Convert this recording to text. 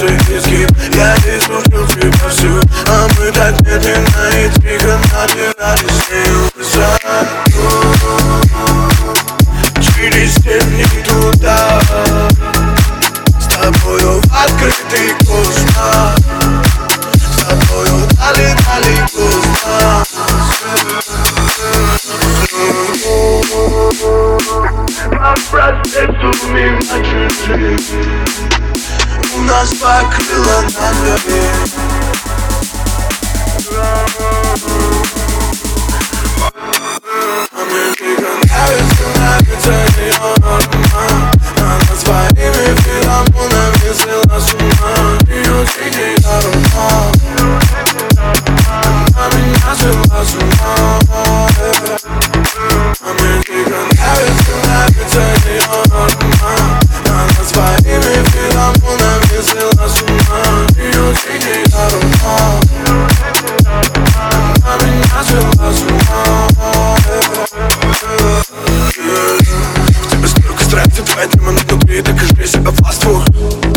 Если я здесь нужен тебя всю А мы так медленно идти покрыла ногами. tour